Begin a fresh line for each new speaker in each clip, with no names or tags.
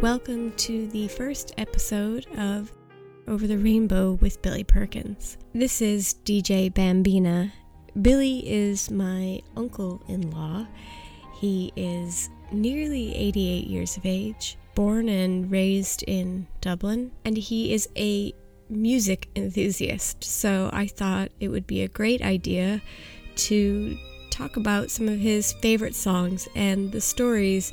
Welcome to the first episode of Over the Rainbow with Billy Perkins. This is DJ Bambina. Billy is my uncle in law. He is nearly 88 years of age, born and raised in Dublin, and he is a music enthusiast. So I thought it would be a great idea to talk about some of his favorite songs and the stories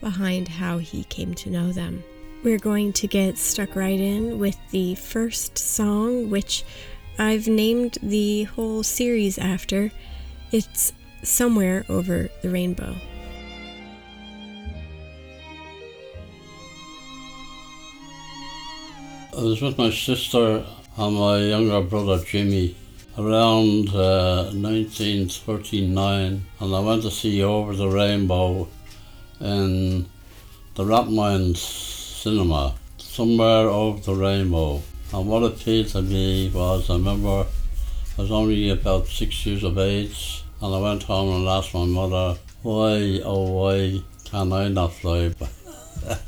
behind how he came to know them. We're going to get stuck right in with the first song, which I've named the whole series after. It's Somewhere Over the Rainbow.
I was with my sister and my younger brother Jimmy around uh, 1939 and I went to see Over the Rainbow in the Rathmines cinema, somewhere over the rainbow. And what appealed to me was I remember I was only about six years of age and I went home and asked my mother, why, oh why can I not fly?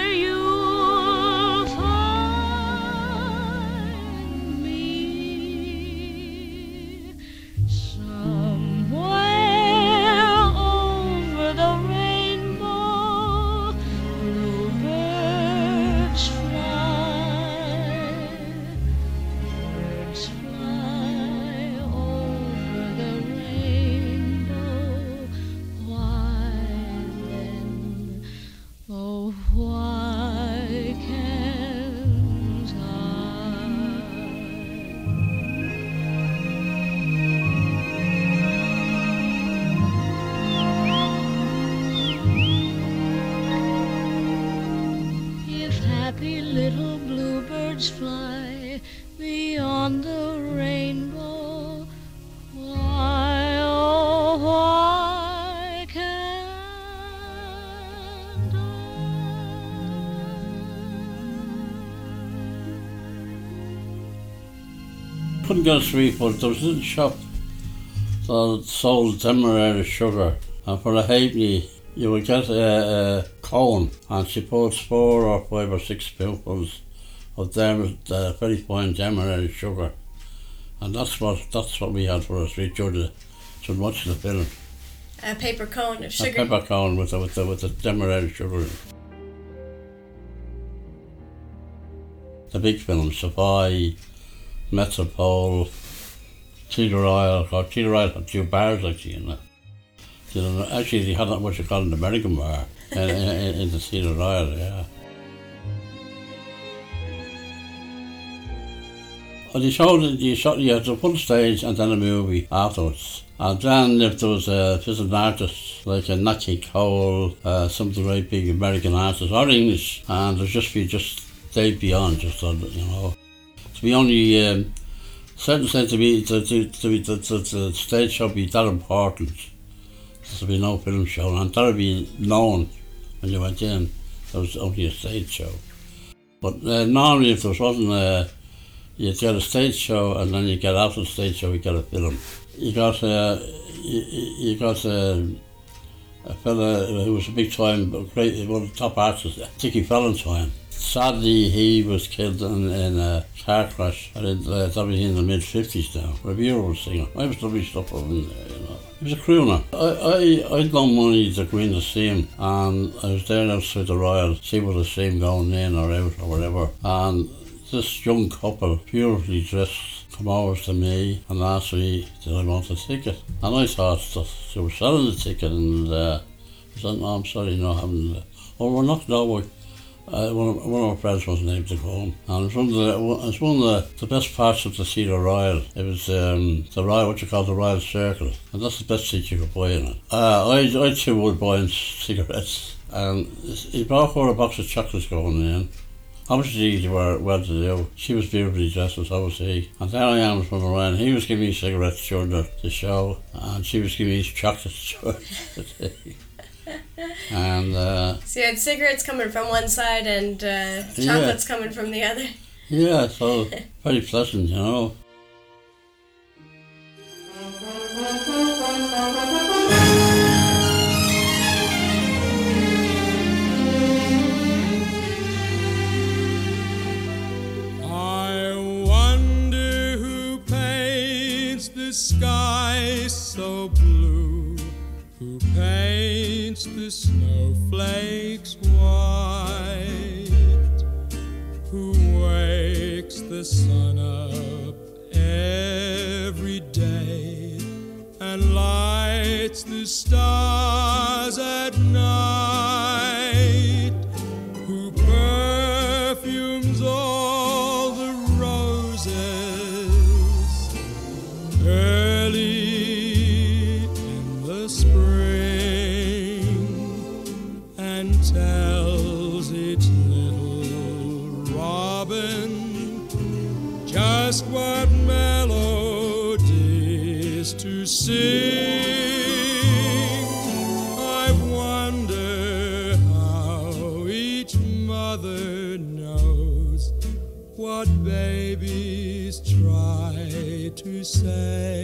you
couldn't get a sweet, but there was a little shop that sold Demerara sugar. And for a halfpenny, you would get a, a cone, and she puts four or five or six spoonfuls of them, uh, very fine Demerara sugar. And that's what that's what we had for us. We enjoyed so much the film.
A paper cone of sugar.
A paper cone with the, with the, with the Demerara sugar. The big films, Savoy, Metropole, Theatre Royal, or Theatre Royal had two bars actually in it. You know, actually, they had that what you call an American bar in, in, in the Theatre Royal, yeah. Well, you showed you shot you had a full stage and then a movie afterwards. And then if there was a an artist like a Nat King Cole, uh, some of the very big American artists or English, and there'd just be just stay beyond just you know to be only um, certain sense to be to, to, to be the, the, the stage show be that important. There be no film show, and that would be known when you went in. There was only a stage show. But uh, normally, if there wasn't a, you'd get a stage show, and then you get after the stage show, you get a film. You got uh, you, you got uh, a fella who was a big time, great, one of the top artists, Dickie Valentine Sadly, he was killed in, in a car crash. And it, uh, that was in the mid 50s now. Revere was singer. I was lovely stuff over there, you know. He was a crooner. I, I, I'd no money to go in see him, and I was there outside the Royal, see what the same going in or out or whatever. And this young couple, beautifully dressed, come over to me and asked me did I want a ticket. And I thought that they were selling the ticket, and uh, I said, no, I'm sorry, no, I haven't. Oh, we're not, no, we uh, one, of, one of our friends was named to home, and it's one of the it's one of the, the best parts of the Theatre Royal. It was um, the Royal, what you call the Royal Circle, and that's the best seat you could buy in it. Uh, I I too would buy cigarettes, and he brought her a box of chocolates going in. Obviously, they were well to do. She was beautifully dressed, as I was he. And there I am from around. He was giving me cigarettes during the, the show, and she was giving me chocolates during the day and uh,
so you had cigarettes coming from one side and uh, chocolates yeah. coming from the other.
Yeah, so very pleasant, you know.
I wonder who paints the sky so blue, who paints the snowflakes white, who wakes the sun up every day and lights the stars at night, to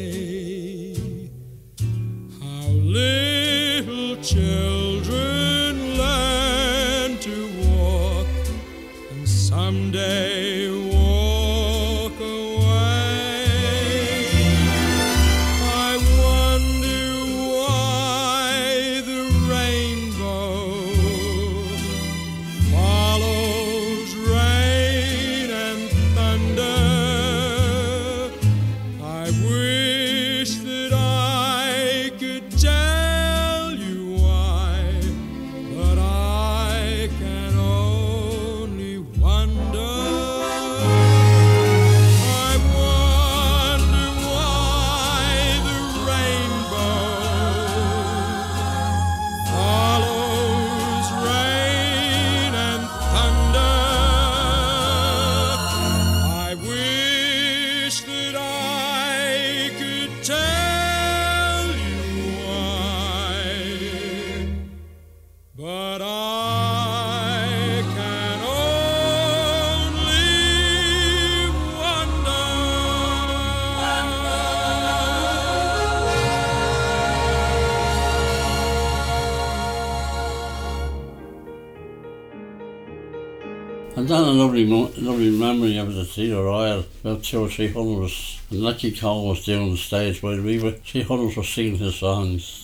a lovely, mo- lovely memory of the Theatre Royal, about two or three hundreds. And Lucky Cole was doing the stage while we were, three hundreds were singing his songs.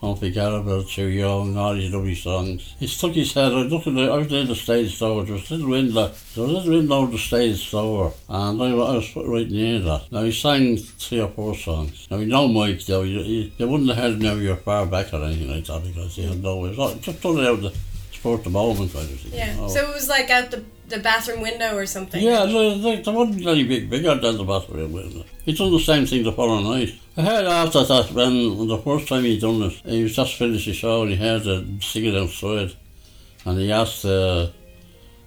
Don't forget about too young, all these lovely songs. He stuck his head, I looked at the, I was in the stage door, there was a little window, there was a little window over the stage door, and I, I was right near that. Now he sang three or four songs. Now he no mic though, you, you, you wouldn't have heard him now you're far back or anything like that because he had no, it was all- just done it out of the sport the moment kind of thing. you
Yeah.
know.
So it was like out the, the bathroom window or something.
Yeah, there, there wasn't any big bigger than the bathroom window. He done the same thing the following night. I heard after that when the first time he done it, he was just finished the show and he heard the singing outside, and he asked uh,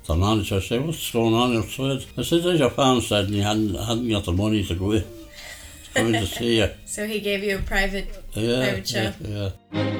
the manager, I said, what's going on outside?" I said, "There's your fan said, and he hadn't hadn't got the money to go in, in to see you."
So he gave you a private.
Yeah,
Private show.
yeah, yeah.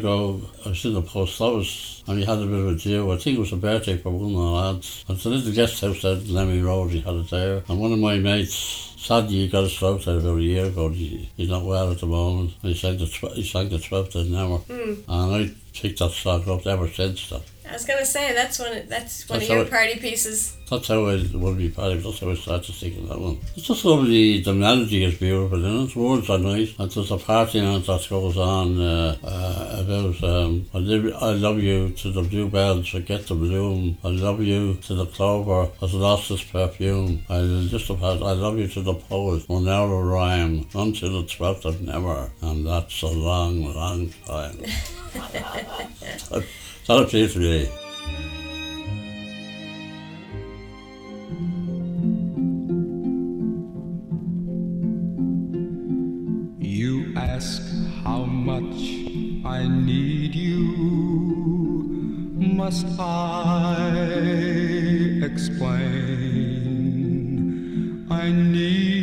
Ago, I was in the post office and we had a bit of a deal. I think it was a birthday for one of the lads. And a little guest house there in Lemmy Road, he had it there. And one of my mates, sadly, he got a stroke there about a year ago. He, he's not well at the moment. And he sang the, tw- he sang the 12th an hour. And I picked that song up ever since that.
I was gonna say that's one. That's one
That's
of your
it-
party pieces.
That's how I would be part of That's how I started singing that one. It's just lovely. The melody is beautiful, and its words are nice. And there's a party on that goes on uh, uh, about um, I, live, I love you to the bluebells forget the bloom. I love you to the clover has lost its perfume. I just have had I love you to the poet will never rhyme until the twelfth of never, and that's a long, long time. Appeals to me.
You ask how much I need you. Must I explain? I need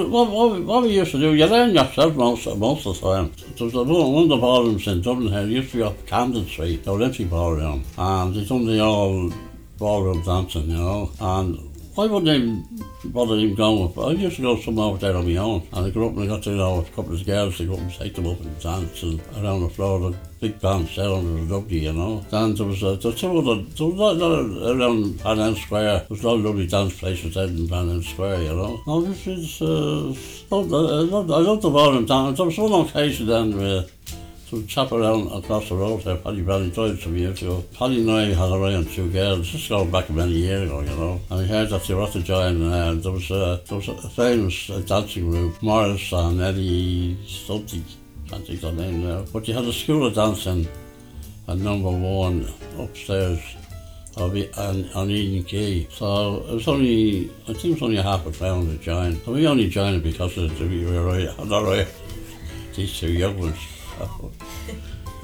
What, what, we- what we used to do, you learn yourself most, most of the time. There was a, one of the ballrooms in Dublin here, used to be up Camden Street, the Olympic Ballroom, and they done the all ballroom dancing, you know, and I wouldn't even bother even going with, I used to go somewhere over there on my own, and I grew up and I got to know a couple of girls to go up and take them up and dance and around the floor, the big band sound, it the lovely, you know. Then there was, uh, there two other, there was a lot, lot around Parnell Square, there was a lot of lovely dance places there in Parnell Square, you know. No, this is, uh, loved, I loved, I loved the ballroom dance. There was one occasion then where some chap around across the road there, Paddy Bradley died some years ago. Paddy and I had a run two girls, just going back many years ago, you know. And I heard that they were at the join, uh, there was a, there was a famous uh, dancing group, Morris and Eddie something, can't think of name now. But they had a school of dancing at number one upstairs of it on, on Eden Quay. So it was only, I think it was only a half a pound to join. And we only joined because of the, we were right, not right, these two young ones.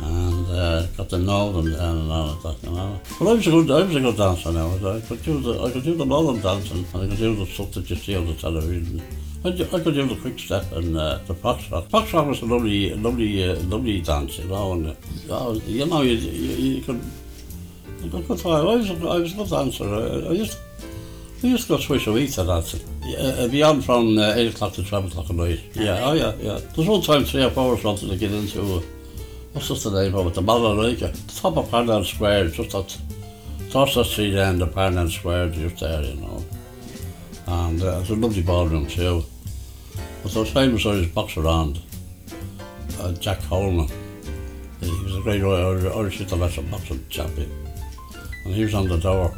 And uh, got to know them and all of that, you know. But I was a good, I was a good dancer now. I could do the, I could do the modern dancing, and I could do the stuff that you see on the television. I, do- I could do the quick step and uh, the foxtrot. Foxtrot was a lovely, lovely, uh, lovely dance, you know. And uh, you know, you, you, you could, you could go. I was, I was a good dancer. I, I used to go twice a week to dancing. Yeah, uh, beyond from uh, 8 o'clock to 12 o'clock at night. Yeah, oh yeah, yeah. There's one time three or four of wanted to get into, uh, what's just the name of it, the Malarica. The top of Parnell Square, just at, the street end of Parnell Square, just there, you know. And uh, it's a lovely ballroom too. But those famous Irish boxer around, uh, Jack Coleman. He was a great Irish international boxing champion. And he was on the door.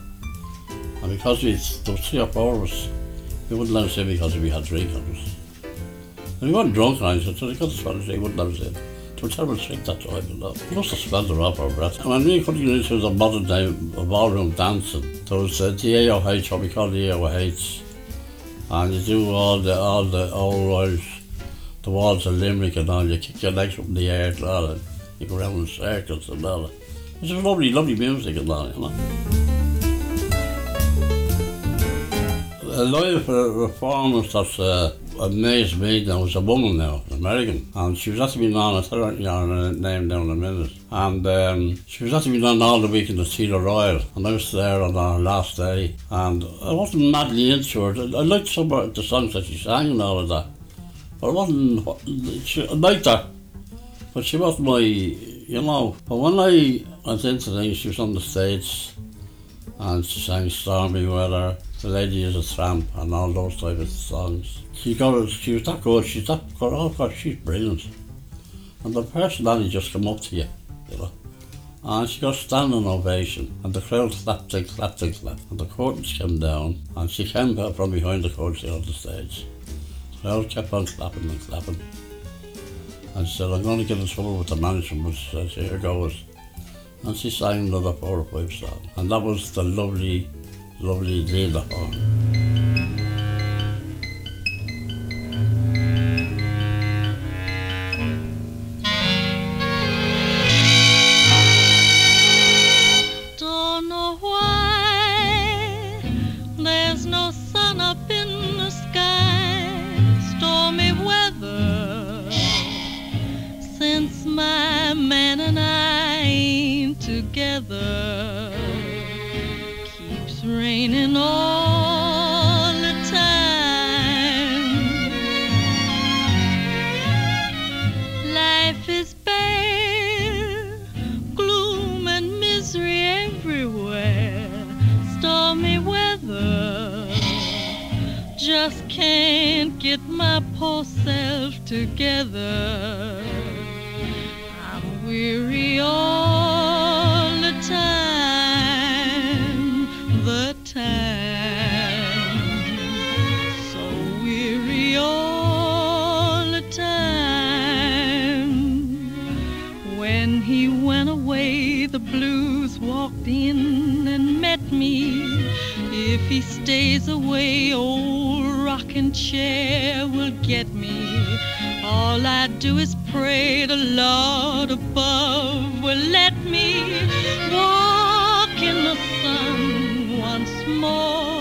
And because we, was three or four of us, he wouldn't let us in because we had drink on us. And we weren't drunk or anything, so they got us Spanish, he wouldn't let us in. They were terrible drink that time, you know. We must have smelled her off our breath. And when we couldn't get into the modern day ballroom dancing, there was uh, the AOH, what we call the AOH. And you do all the, all the old Irish, the walls of Limerick and all, you kick your legs up in the air and all that. You go around in circles and all that. It's lovely, lovely music and all, you know. A live performance that's uh, amazed me now was a woman now, an American, and she was actually been on, I'll tell you her name down in a minute, and um, she was actually been on all the week in the Theatre Royal, and I was there on our last day, and I wasn't madly into her. I I liked some of the songs that she sang and all of that, but I wasn't, I liked her, but she wasn't my, you know, but when I went into things, she was on the stage, and she sang Stormy Weather, The Lady is a Tramp, and all those type of songs. She got it she was that good, she's that good, oh God, she's brilliant. And the personality just come up to you, you know. And she got standing ovation, and the crowd clapped and clapped and clapped, and the curtains came down, and she came out from behind the curtains on the stage. The crowd kept on clapping and clapping. And she said, I'm going to get in trouble with the management, but she said, here goes. And she sang another four or five songs. And that was the lovely, lovely Lena Horne.
Don't get my poor self together. I'm weary all the time, the time. So weary all the time. When he went away, the blues walked in and met me. If he stays away, old rocking chair will get me. All I do is pray the Lord above will let me walk in the sun once more.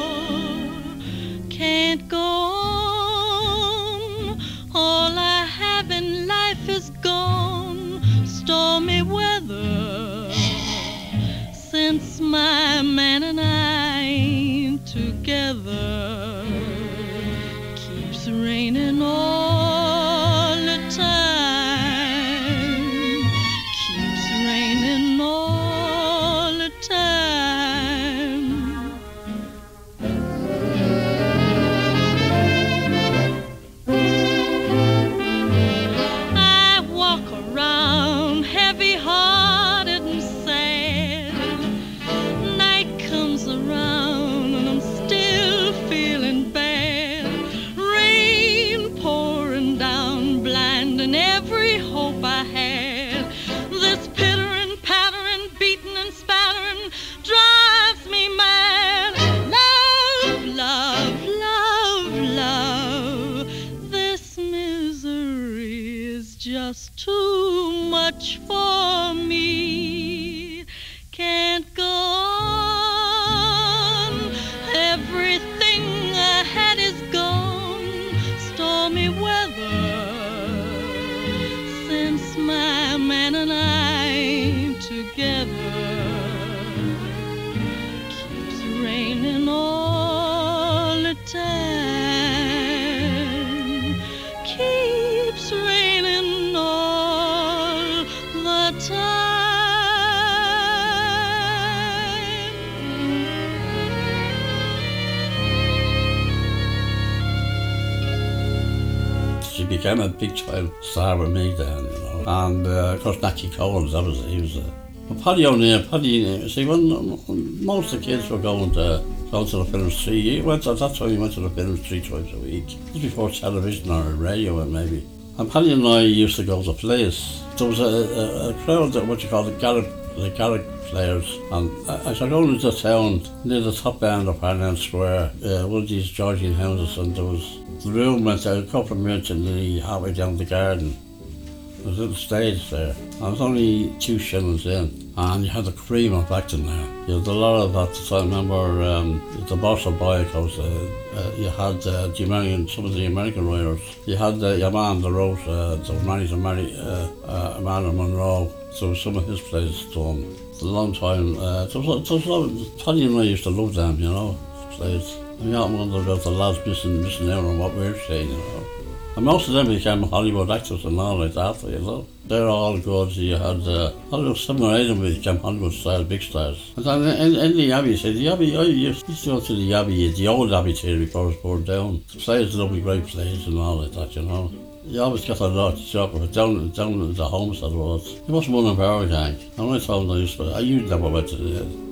Became a big time star with me then, you know. And uh, of course, Naki Collins, obviously, he was a. But Paddy O'Neill, Paddy, uh, see, when most of the kids were going to go to the film three, he went that's why he went to the film three times a week. Was before television or radio, maybe. And Paddy and I used to go to plays. There was a, a, a crowd that what you call the Garrick, the Garrick players. And I, I started going into town near the top end of Parnell Square, uh, one of these Georgian houses, and there was the room went a couple of minutes and nearly halfway down the garden. There was a little stage there. I was only two shillings in, and you had the cream of acting there. You had a lot of that. I remember um, the boss of Boyacos, uh, uh, you had uh, the American, some of the American writers. You had uh, your man, the Rose, uh, the to Mary, uh, uh, Amanda Monroe. So some of his plays done. A long time. Uh, there was, there of, Tony and I used to love them, you know, plays. I mean, I wonder about the lads missing, missing out on what we're saying, you know. And most of them became Hollywood actors and all like that, you know. They're all good. You had uh, Hollywood, seven or eight of them became Hollywood style, big stars. And then in, in the Abbey, say the Abbey, I used used to go to the Abbey, the old Abbey theatre before it was burned down. The plays, lovely, great plays and all like that, you know. You always got a lot of chocolate down, down at the homestead was. It wasn't one of our gang. And I told them I used to, I used never went to the,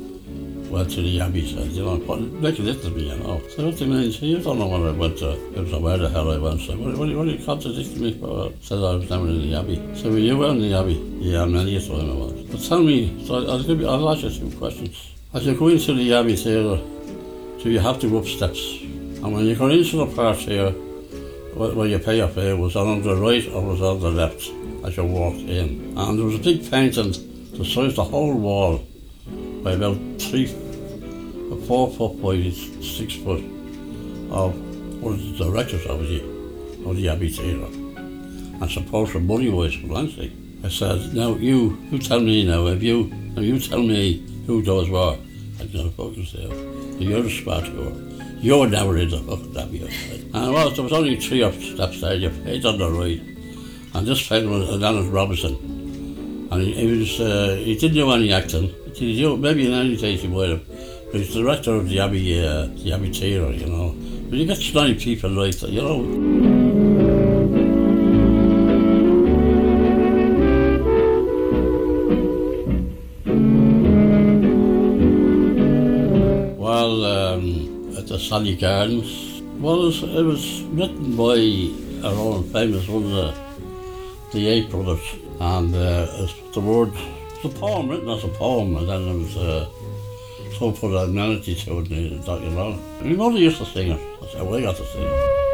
went to the Abbey said, you know, but make it to me, you know. So what do you mean? So you don't know what I went to. It was where the hell I went. So what, what, what are you contradicting me for? Said I was never in the Abbey. So you were you in the Abbey? Yeah, many a time I was. But tell me, so I'll give you, I'll ask you some questions. As you go into the Abbey Theatre, uh, so you have to go up steps. And when you go into the part here, where where you pay your fare, was on the right or was on the left as you walked in. And there was a big painting the size the whole wall by about three, four foot by six foot of one of the directors of the, of the Abbey Theatre. And supposed for money wise for Lansley. I said, now you, you tell me now, if you, now you tell me who those were. I don't fucking say, you're the girl. You're never in the fucking Abbey. I. And well, there was only three up steps there, you paid on the right. And this fellow was Alan Robinson. And he, he was, uh, he didn't do any acting. He did, maybe in any case he might have. But he's director of the Abbey, uh, the Abbey Theatre, you know.
But you get snotty people like that, you know. Well, um, at the Sally Gardens, well, it was, it was written by our own famous one, the, the Yeats Brothers, and uh, the word, it's a poem written as a poem, and then there was uh, some put a melody to it, and you know. Know they used to sing it, that's how I got to sing it.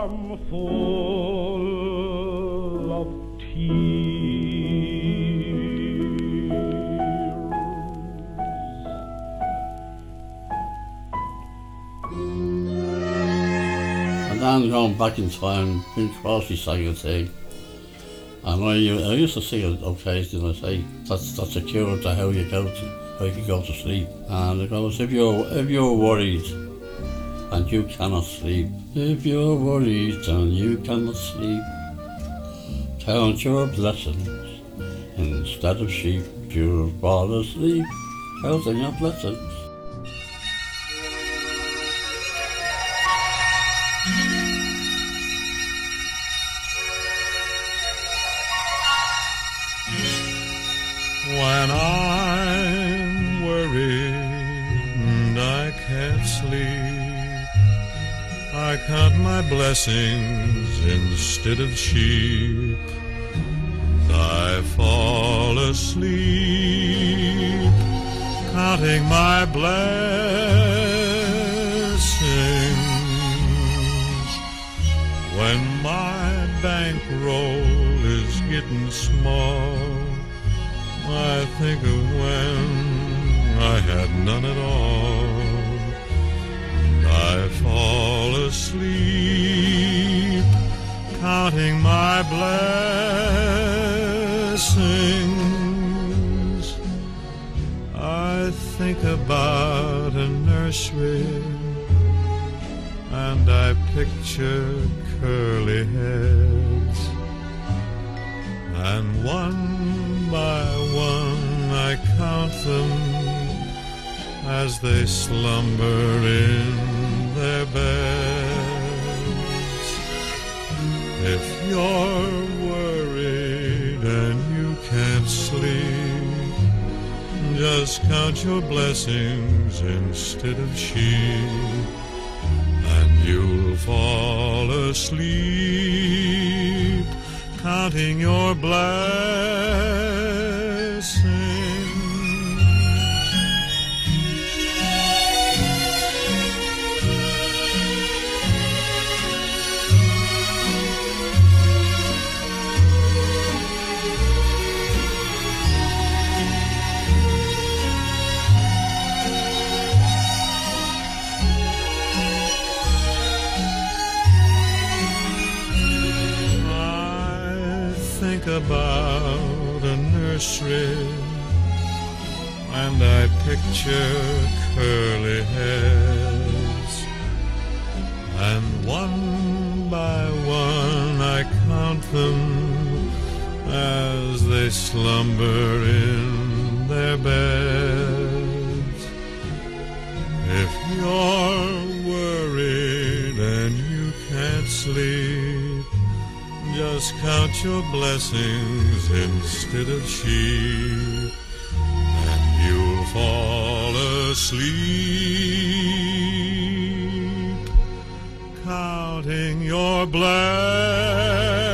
I'm full of tears.
And then going back in time, Bing Crosby sang a thing. And I, I used to sing it occasionally. I say that's that's a cure to how you go to how you go to sleep. And it goes if you're if you're worried and you cannot sleep, if you're worried and you cannot sleep, count your blessings instead of sheep. You're fall asleep, counting your blessings.
Blessings instead of sheep. I fall asleep, counting my blessings. When my bankroll is getting small, I think of when I had none at all. I fall asleep, counting my blessings. I think about a nursery and I picture curly heads. And one by one I count them as they slumber in their beds. If you're worried and you can't sleep, Just count your blessings instead of sheep, and you'll fall asleep counting your blessings. About a nursery and I picture curly hairs. And one by one I count them as they slumber in their beds. If you're worried and you can't sleep, just count your blessings instead of sheep, and you'll fall asleep counting your blessings.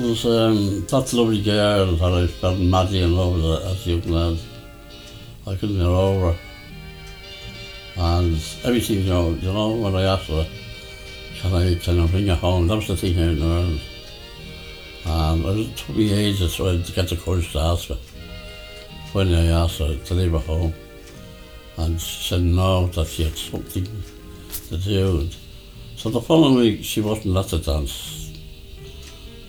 Was um, that lovely girl that I fell madly in love with as a young lad. I couldn't get over. her. And everything, you know, you know, when I asked her, can I, can I bring her home? That was the thing here in Ireland. And it took me ages to get the courage to ask her. Finally, I asked her to leave her home. And she said no, that she had something to do. So the following week, she wasn't at the dance.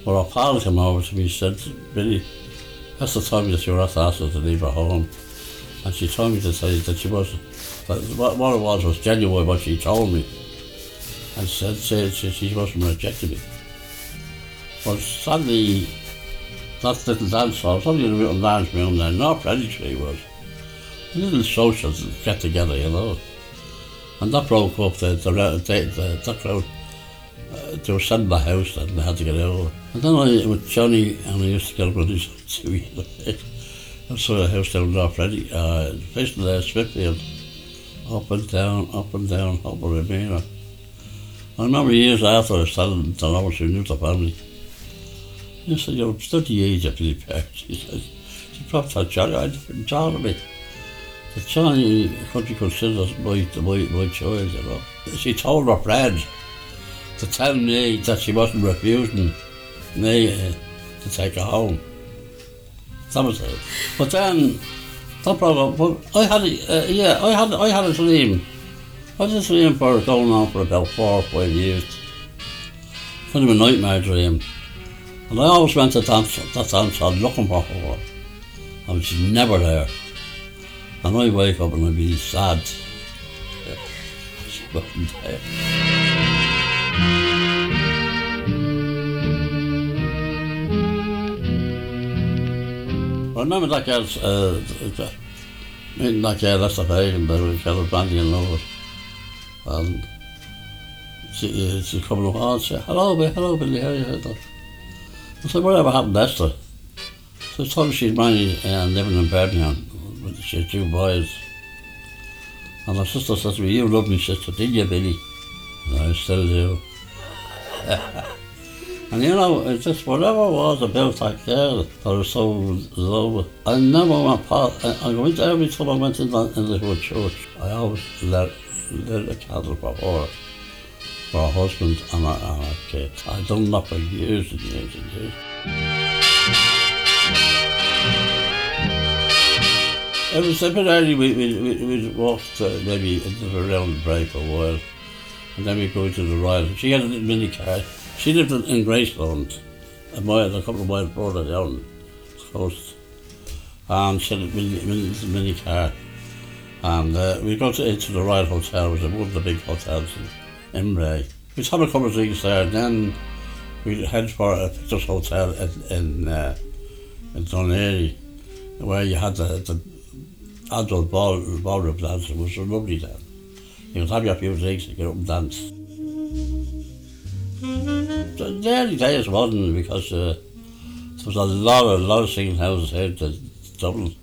But our pal came over to me and said, Billy, that's the time that you were at her to leave her home. And she told me to say that she wasn't, that what, what it was was genuine what she told me. And said, said she, she wasn't rejecting me. But sadly, that little dance hall, in a little dance room there, not Tree was. A little social get together, you know. And that broke up the, the, the, the, that crowd were sent the house and they had to get out. And then I, with Johnny, and I used to get up on his two wheels. I saw a house down North Ready, uh, facing the Smithfield, up and down, up and down, up and down. I remember years after I telling the Lawrence who knew the family. He said, you're study age of Billy Perk. She said, she probably thought Johnny, I didn't John me. But Johnny, country considers my, my, my choice, you know. She told her friend to tell me that she wasn't refusing me uh, to take her home. That was it. But then, no problem, but I had, uh, yeah, I had, I had a dream. I had a dream for going on for about four or five years. Kind of a nightmare dream. And I always went to dance, that dance hall looking for her. And she's never there. And I wake up and I'd be sad. She wasn't there. I remember that girl's, uh, meeting that that's the pagan, they were kind of bandy. And she, uh, she's coming up, oh, she said, hello, Billy, hello, Billy, how you? I said, whatever happened to Esther? So I told her she's married and living in Birmingham. with- She had two boys. And my sister said to me, you love me, sister, did you, Billy? I still do. and you know, it's just whatever was about that girl that was so low. I never went past, I, I went every time I went in the, into her church, I always let, lit a candle for her, for her husband and her, and her kids. I'd done that for years and years and years. It was a bit early, we, we, we, we walked uh, maybe into a round break for a while. And then we go to the Royal. She had a little mini car. She lived in, in Greystones, a mile, a couple of miles further down coast. And she had a mini, mini, mini car. And uh, we got to, into the Royal Hotel, which was one of the big hotels in Imbray. We'd have a couple of drinks there, and then we'd head for a Pictures Hotel in, in, uh, in where you had the, the adult ball, ballroom dancing was a lovely then. You could have your few drinks and get up and dance. The early days wasn't because uh, there was a lot of, lot of singing houses here in Dublin.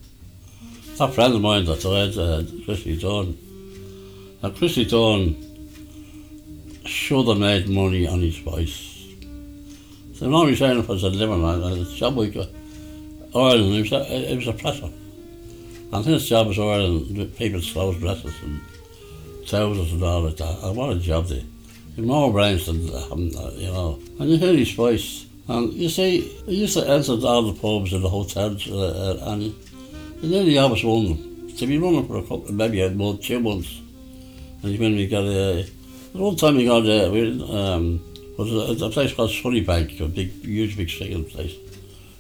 That friend of mine that I had, uh, Christy Dunn, now Christy Dunn should have made money on his voice. So I'm only saying if I was a living man, the job we got, Ireland, it was a, it was a pressure. And his job was Ireland, people's clothes dresses and and all like that. And what a job they. He more brains than having, uh, you know. And you hear his voice. And you see, he used to enter all the pubs and the hotels, uh, uh, and then he always won them. To be running for a couple, maybe a month, two months. And when we got a, one time we got a, we, um, was a, a place called Sunnybank, a big, huge, big singing place.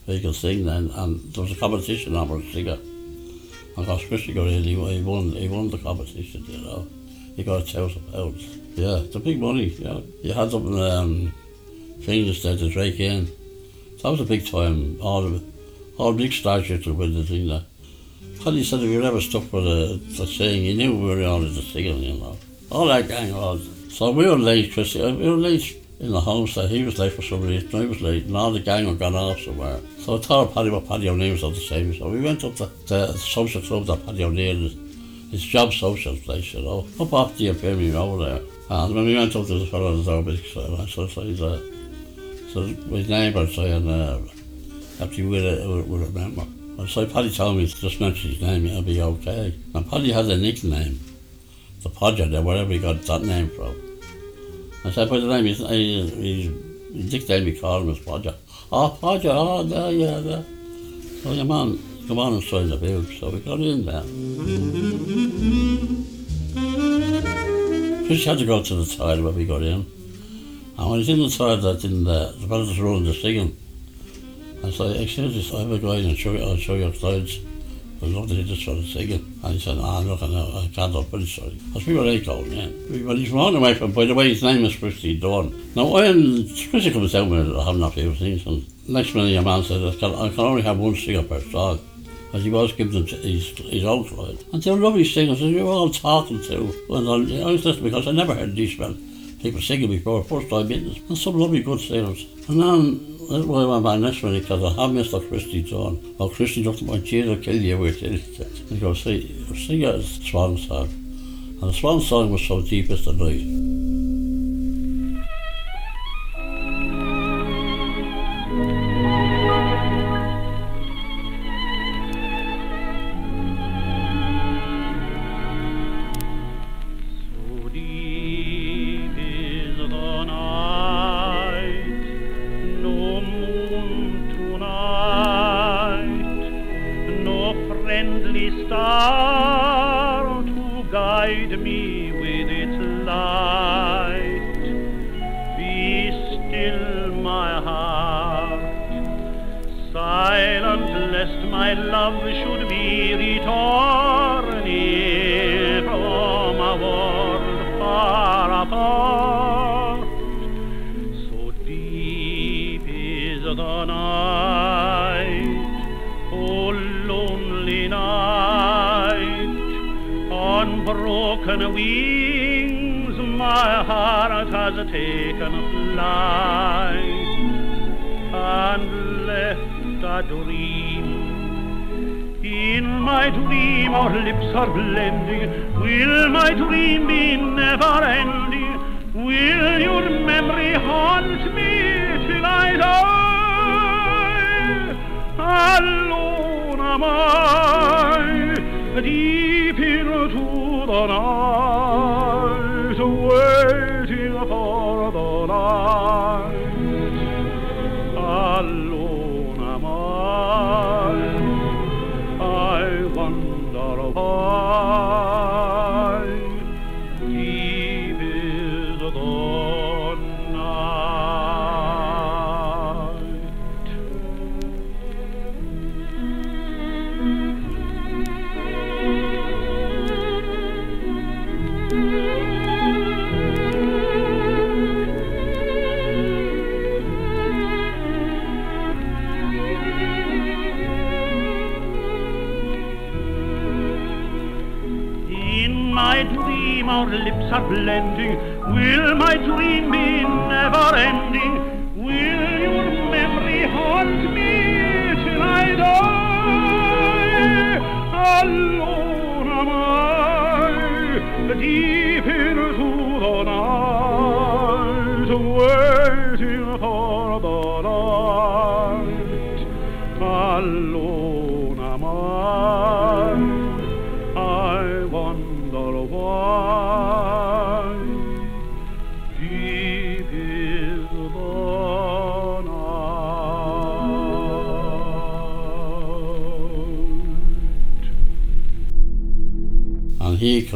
You could sing then, and there was a competition on for a singer. And got Christy got in, he, he won, he won the competition, you know. He got a thousand pounds. Yeah, it's a big money, you know. You had something in, um, things there to break in. That was a big time, all the, all the big stars used to win the thing there. Paddy said if you ever stuck the, the singing, he knew we were on the singing, you know. All that gang was. So we were late, Christy, uh, we were late in the homestead. He was late for some reason, I was late, and all the gang had gone off somewhere. So I told Paddy what Paddy O'Neill was at the same. So we went up to the social club that Paddy O'Neill, his job social place, you know, up off the infirmary over there. And when we went up to the fellow in door, so, so, so he's a, so his neighbour saying, uh, after you will, will remember. And so Paddy told me just mention his name, it'll be okay. And Paddy has a nickname, the Podger, there, wherever he got that name from. I said, but the name, he's, he's, his nickname we call him is Podger. Ah, ah, oh, Podger, oh, there, yeah, there. So your man, come on and sign the bill. So we got in there. Chris had to go to the toilet when we got in. And when he's in the toilet, in the, the fellas running the singing. I said, excuse me, I have a guy and show you, I'll show you looked at him just started singing. And he said, ah, look, I, know, I can't, I'm pretty sorry. Because we were eight old men. We, well, he's running away from, by the way, his name is Christy Dawn. Now, when Christy comes down with having a few things, and next minute your man said, I can, I can only have one singer per song. As he was them his, his own client. And they were lovely singers, and they were all talking to. And I, was listening because I never heard these men, people singing before, first time in this. And some lovely good singers. And then that's why I went back next minute because I have Mr. Christy John. Well, Christy looked at my cheese, I'll kill you with it. He goes, see, sing a swan song. And the swan song was so deep as the night.
Into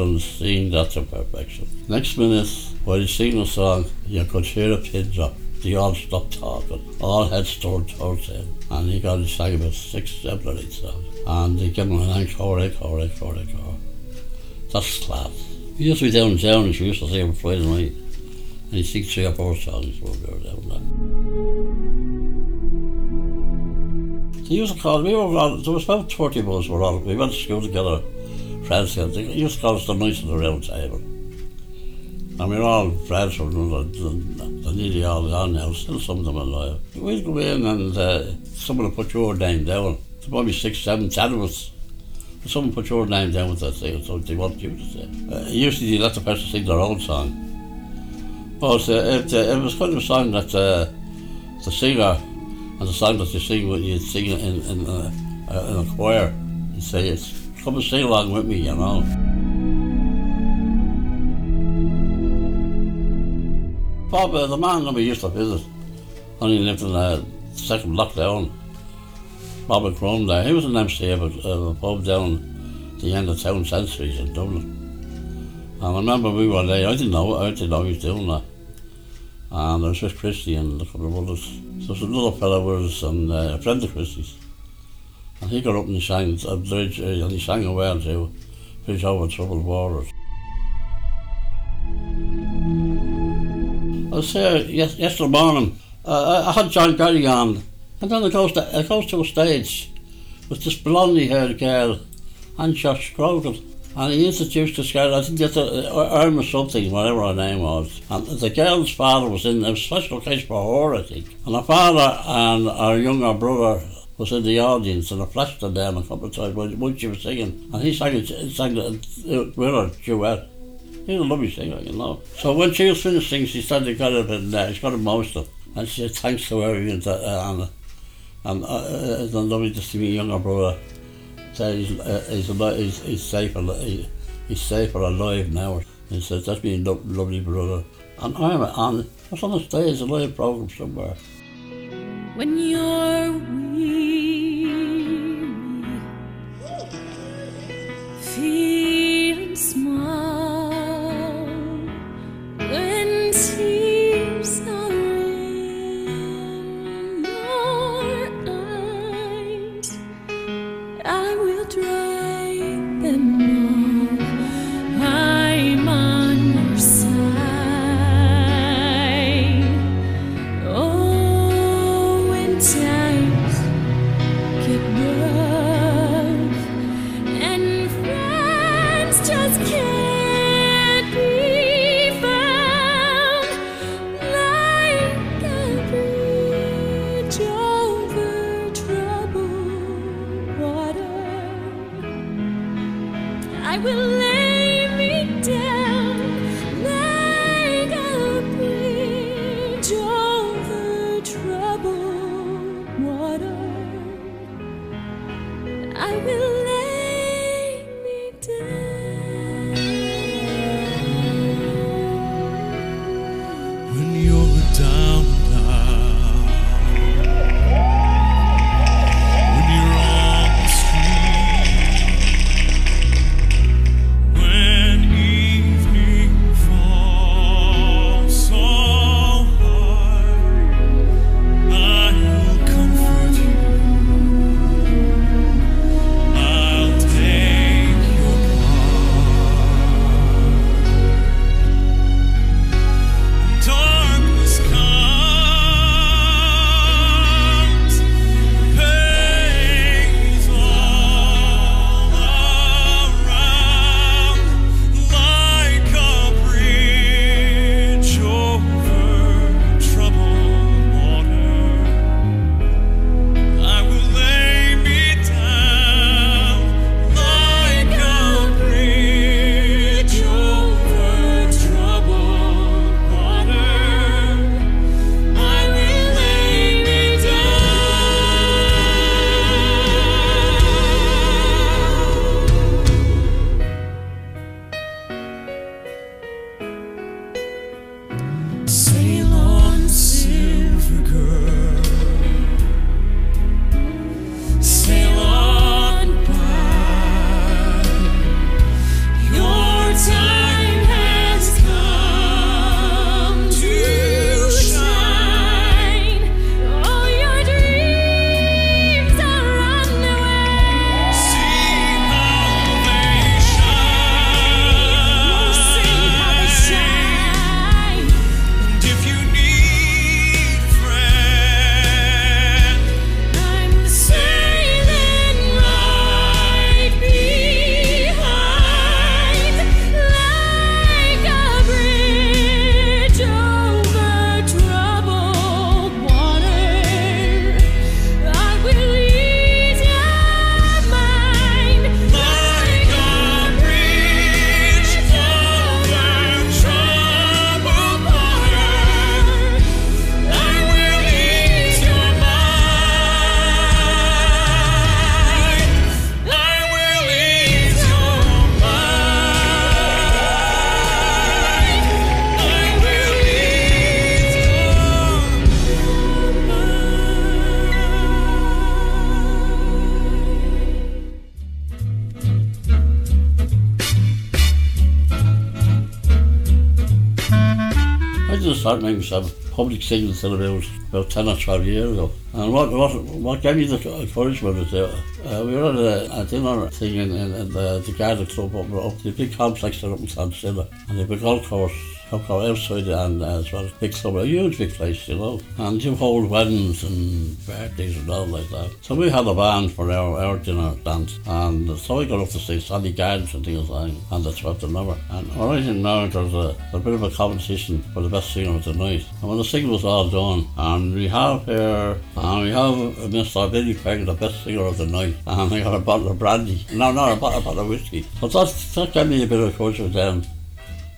and he can sing that to perfection. Next minute, while he's singing the song, you could hear a pin drop. They all stopped talking. All heads turned towards him. And he got his sang about six, seven or eight songs. And they gave him an encore, encore, encore, encore. That's class. He used to be downtown, and she used to see him Friday night. And he'd sing three or four songs when we were down there. They used to call, we were all, there was about 30 of us, were all, we went to school together, friends together. They used to call us the Knights of the Round Table. We were all them, they're nearly all gone now, still some of them alive. We'd go in and uh, someone would put your name down. There might be six, seven, ten of us. Someone put your name down with that thing, so they want you to say. Uh, usually they let the person sing their own song. But uh, it, uh, it was kind of a song that uh, the singer and the song that you sing, when you sing it in, in, uh, uh, in a choir, you say it's, come and sing along with me, you know. Bob, uh, the man that we used to visit, only lived in the second lockdown. Bob grown there. He was an MC of a, of a pub down the end of Town Centuries in Dublin. And I remember we were there, I didn't know, I didn't know he was doing that. And there was just Christy and a couple of others. So there was another fellow us and uh, a friend of Christy's. He got up and sang a bridge, uh, and he sang a well too, Bridge Over Troubled Waters. I was there yes, yesterday morning. Uh, I, had John Gary on, and then it goes to, it goes to a stage with this blondie haired girl and Josh Groban. And he introduced this girl, I think a, Irma something, whatever her name was. And the girl's father was in, a special case for her, I think. And her father and her younger brother was in the audience, and I flashed her down a couple of times when, when she was singing. And he sang, it, sang it with her duet. He's a lovely singer, you know. So when she was finished singing, she started got up and uh, she got emotional. And she said thanks to her and, uh, and, and uh, it's lovely to see my younger brother say he's, uh, he's, he's, he's safe, al- he, he's alive now. And he says that's been lo- lovely brother. And I'm on, I was on the stage, a live program somewhere.
when you're
making some public singing till about, about 10 or 12 years ago. And what what, what gave me the encouragement is that uh, we were at a, a dinner thing in, in, in the, the Garden Club up, up the big complex there up in San Silla. And they a golf course up our outside and as well big club, a huge big place, you know. And you hold weddings and birthdays and all like that. So we had a band for our, our dinner dance. And so we got up to see Sally Gardens and things like that. And that's what the number. And what I didn't know, there was a, a bit of a competition for the best singer of the night. And when the singing was all done, and we have here, and we have Mr. Billy Pegg, the best singer of the night. And we got a bottle of brandy. No, not a bottle, a bottle of whiskey. But that, that gave me a bit of with them.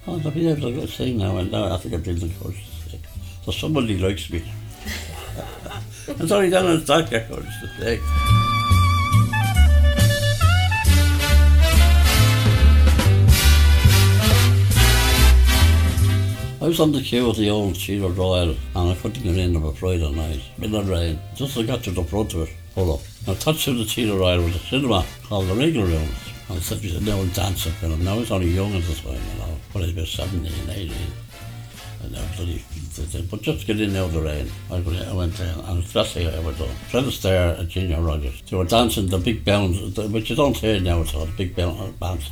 Oh, I'll be able to sing now and now. I think I'm doing the course. So somebody likes me. it's only done in dark records to. I was on the queue at the old Theatre Royal and I couldn't get in of a Friday night. Midnight rain. Just as I got to the front of it, pull up. And touched to the Theatre Royal was a cinema called the Regal Rooms. And said we said, no dancing film. Now he's only young as time, you know. But he's about 17, 18. And now bloody, but just to get in the rain. I went, I went in and that's how I ever done. Fred Astaire and Ginger Rogers. They were dancing the big bands, which you don't hear now at all, the big bands.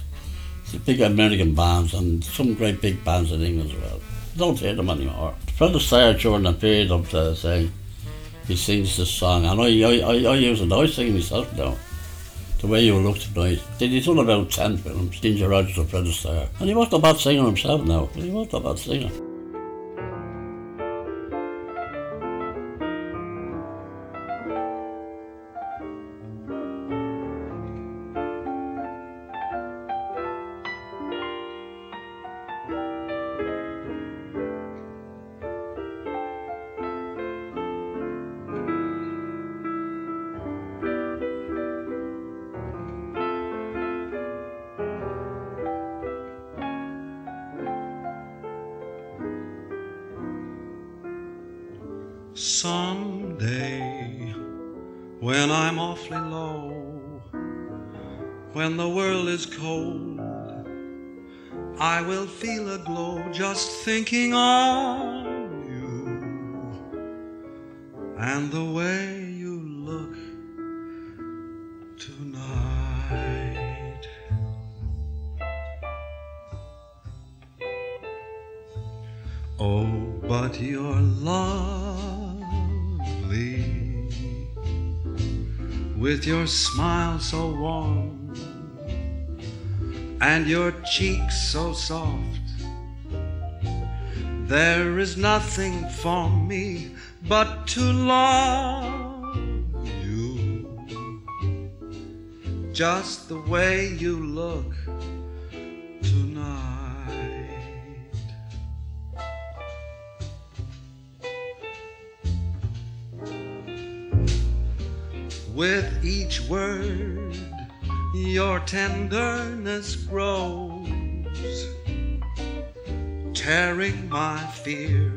The big American bands and some great big bands in England as well. You don't hear them anymore. Fred Astaire during the period of the saying, he sings this song, and I, I, I, I use it, I sing myself now. The way you look tonight. He's done about 10 films, Ginger Rogers and Fred And he wasn't a bad singer himself now. He wasn't a bad singer.
Thinking of you and the way you look tonight. Oh, but you're lovely with your smile so warm and your cheeks so soft. There is nothing for me but to love you just the way you look tonight. With each word, your tenderness grows, tearing my fear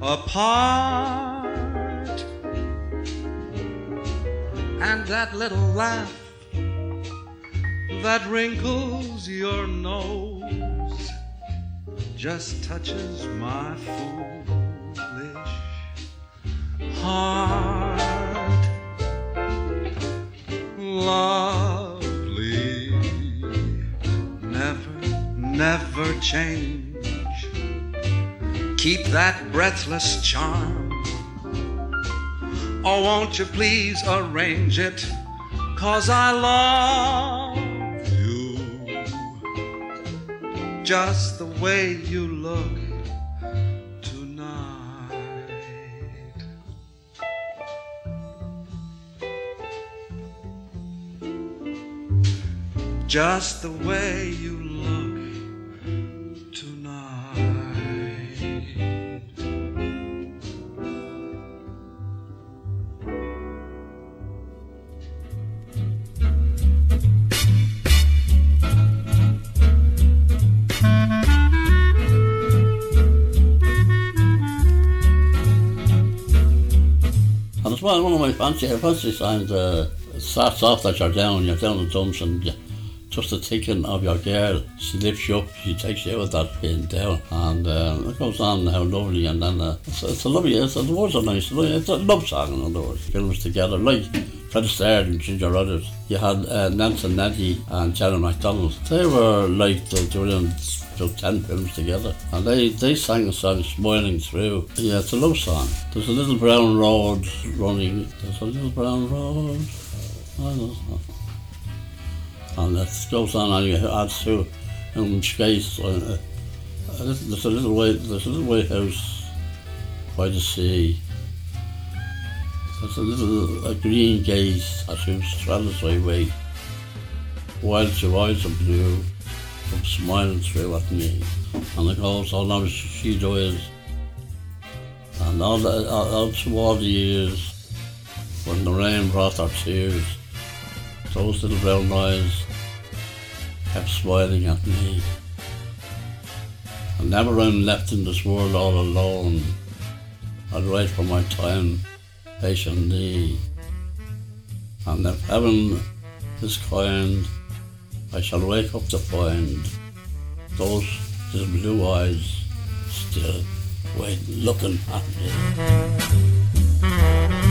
apart. And that little laugh that wrinkles your nose just touches my foolish heart. Lovely, never, never change. Keep that breathless charm. Oh, won't you please arrange it? Cause I love you just the way you look tonight. Just the way you
one, one of my fancy, fancy signs, uh, starts off that you're down, you're down the dumps and you, just the ticking of your girl. She lifts you up, she takes you out of that pain down, and uh, it goes on how lovely. And then uh, it's, it's a lovely, it's, the words are nice. It's a love song, in other words. Films together, like Fred Astaire and Ginger Rogers. You had uh, Nelson Eddy and Jeanette MacDonald. They were like the Julian about 10 films together and they, they sang the song Smiling Through. Yeah, it's a love song. There's a little brown road running, there's a little brown road. And it goes on and you add through in space. Uh, uh, there's a little white, there's a little white house by the sea. There's a little a green gate as you straddles highway. while your eyes are blue, from smiling through at me. And it goes on as she does. And all, the, all, all through all the years, when the rain brought her tears, those little brown eyes kept smiling at me. And never I'm left in this world all alone. I'd wait for my time patiently. And if heaven is kind, I shall wake up to find those little blue eyes still waiting, looking at me.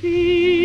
see.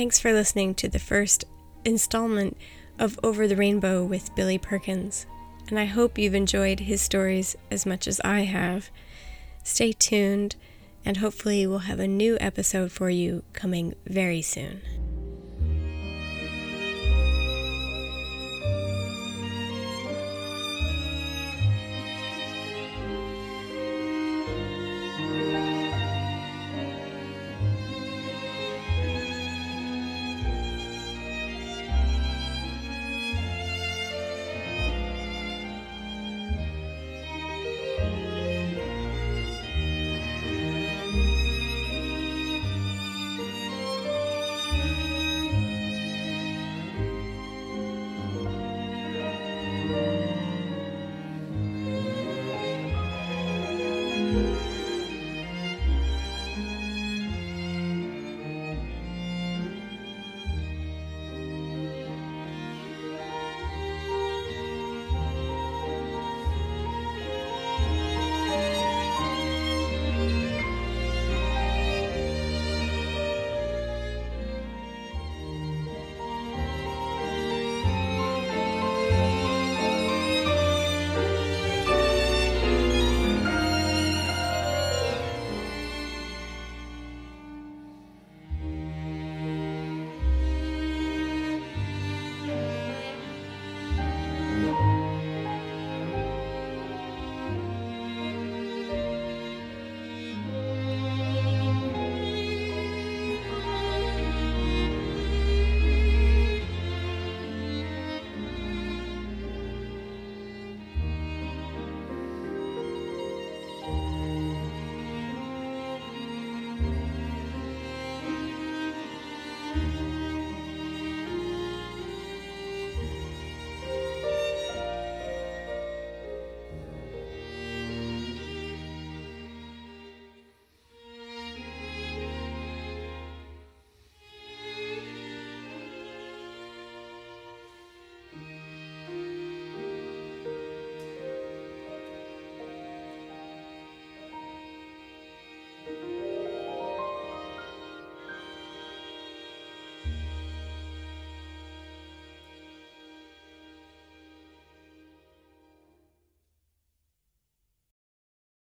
Thanks for listening to the first installment of Over the Rainbow with Billy Perkins, and I hope you've enjoyed his stories as much as I have. Stay tuned, and hopefully, we'll have a new episode for you coming very soon.